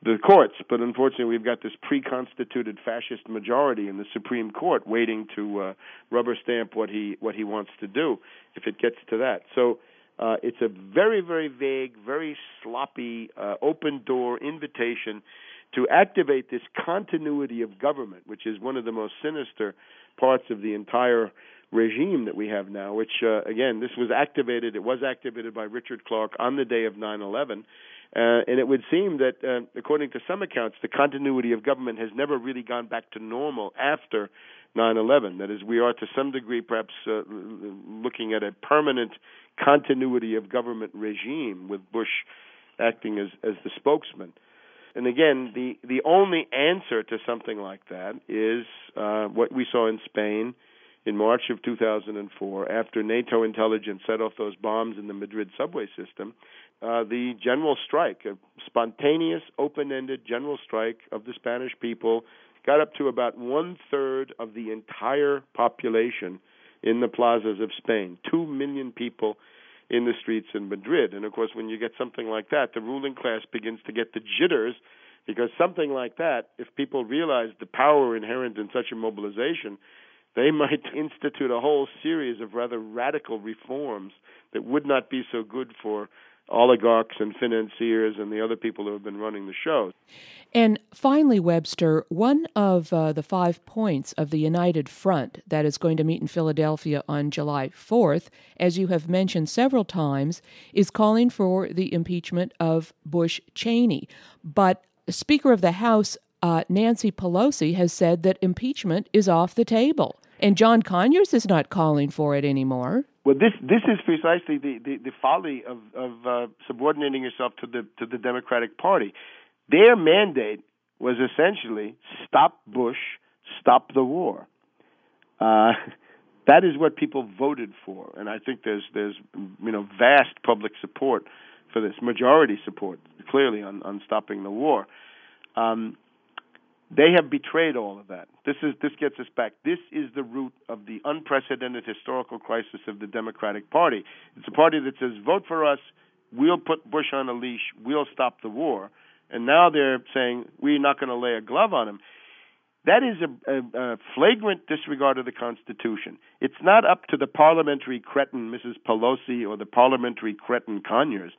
the courts, but unfortunately, we've got this pre-constituted fascist majority in the Supreme Court waiting to uh, rubber stamp what he what he wants to do if it gets to that. So. Uh, it's a very, very vague, very sloppy, uh, open door invitation to activate this continuity of government, which is one of the most sinister parts of the entire regime that we have now, which uh, again, this was activated. It was activated by Richard Clarke on the day of 9/11, uh, and it would seem that, uh, according to some accounts, the continuity of government has never really gone back to normal after 9/11. That is, we are to some degree perhaps uh, looking at a permanent continuity of government regime with Bush acting as as the spokesman. And again, the the only answer to something like that is uh, what we saw in Spain in March of 2004, after NATO intelligence set off those bombs in the Madrid subway system, uh, the general strike, a spontaneous, open ended general strike of the Spanish people, got up to about one third of the entire population in the plazas of Spain. Two million people in the streets in Madrid. And of course, when you get something like that, the ruling class begins to get the jitters because something like that, if people realize the power inherent in such a mobilization, they might institute a whole series of rather radical reforms that would not be so good for oligarchs and financiers and the other people who have been running the show. And finally, Webster, one of uh, the five points of the United Front that is going to meet in Philadelphia on July 4th, as you have mentioned several times, is calling for the impeachment of Bush Cheney. But Speaker of the House uh, Nancy Pelosi has said that impeachment is off the table. And John Conyers is not calling for it anymore. Well, this this is precisely the, the, the folly of, of uh, subordinating yourself to the to the Democratic Party. Their mandate was essentially stop Bush, stop the war. Uh, that is what people voted for, and I think there's there's you know vast public support for this, majority support clearly on on stopping the war. Um, they have betrayed all of that. This is this gets us back. This is the root of the unprecedented historical crisis of the Democratic Party. It's a party that says vote for us, we'll put Bush on a leash, we'll stop the war. And now they're saying we're not going to lay a glove on him. That is a, a, a, flagrant disregard of the Constitution. It's not up to the parliamentary cretin, Mrs. Pelosi, or the parliamentary cretin Conyers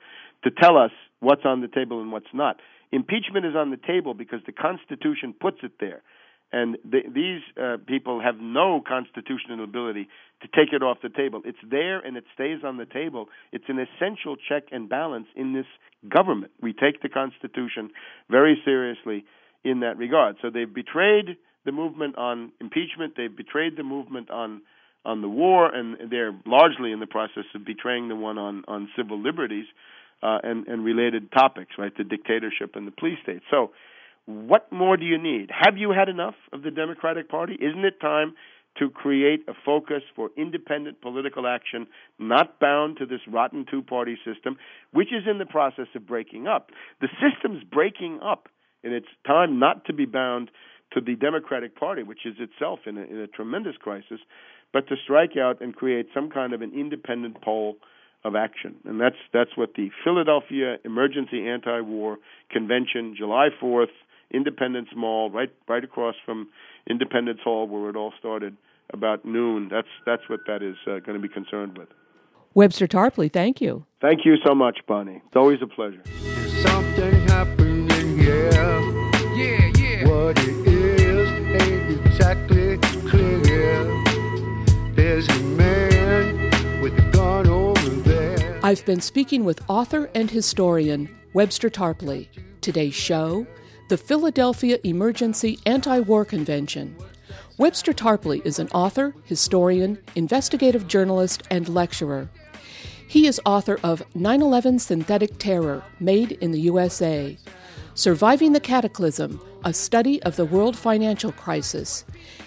to tell us what's on the table and what's not. Impeachment is on the table because the Constitution puts it there. And the, these uh, people have no constitutional ability to take it off the table. It's there and it stays on the table. It's an essential check and balance in this government. We take the Constitution very seriously in that regard. So they've betrayed the movement on impeachment. They've betrayed the movement on on the war, and they're largely in the process of betraying the one on on civil liberties uh, and, and related topics, right? The dictatorship and the police state. So, what more do you need? Have you had enough of the Democratic Party? Isn't it time to create a focus for independent political action, not bound to this rotten two party system, which is in the process of breaking up? The system's breaking up, and it's time not to be bound to the Democratic Party, which is itself in a, in a tremendous crisis, but to strike out and create some kind of an independent pole of action. And that's that's what the Philadelphia Emergency Anti-War Convention, July 4th, Independence Mall, right right across from Independence Hall, where it all started, about noon. That's that's what that is uh, going to be concerned with. Webster Tarpley, thank you. Thank you so much, Bonnie. It's always a pleasure. Something happening here. Yeah, yeah. What it is ain't exactly clear. There's I've been speaking with author and historian Webster Tarpley. Today's show The Philadelphia Emergency Anti War Convention. Webster Tarpley is an author, historian, investigative journalist, and lecturer. He is author of 9 11 Synthetic Terror Made in the USA, Surviving the Cataclysm, a study of the world financial crisis,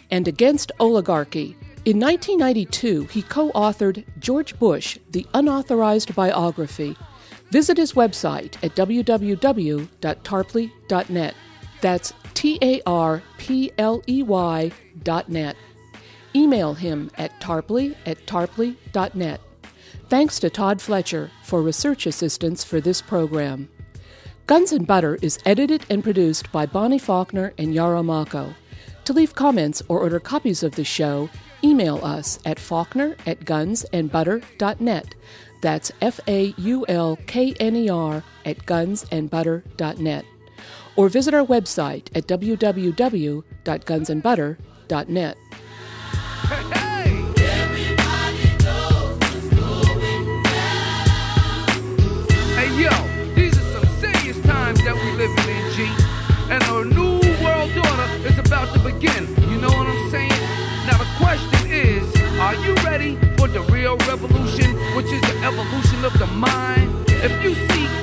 and Against Oligarchy. In 1992, he co authored George Bush, the Unauthorized Biography. Visit his website at www.tarpley.net. That's T A R P L E Y dot net. Email him at tarpley at tarpley.net. Thanks to Todd Fletcher for research assistance for this program. Guns and Butter is edited and produced by Bonnie Faulkner and Yarrow Mahko. To leave comments or order copies of the show, email us at faulkner at gunsandbutter.net. That's F A U L K N E R at gunsandbutter.net. Or visit our website at www.gunsandbutter.net. revolution, which is the evolution of the mind? If you seek,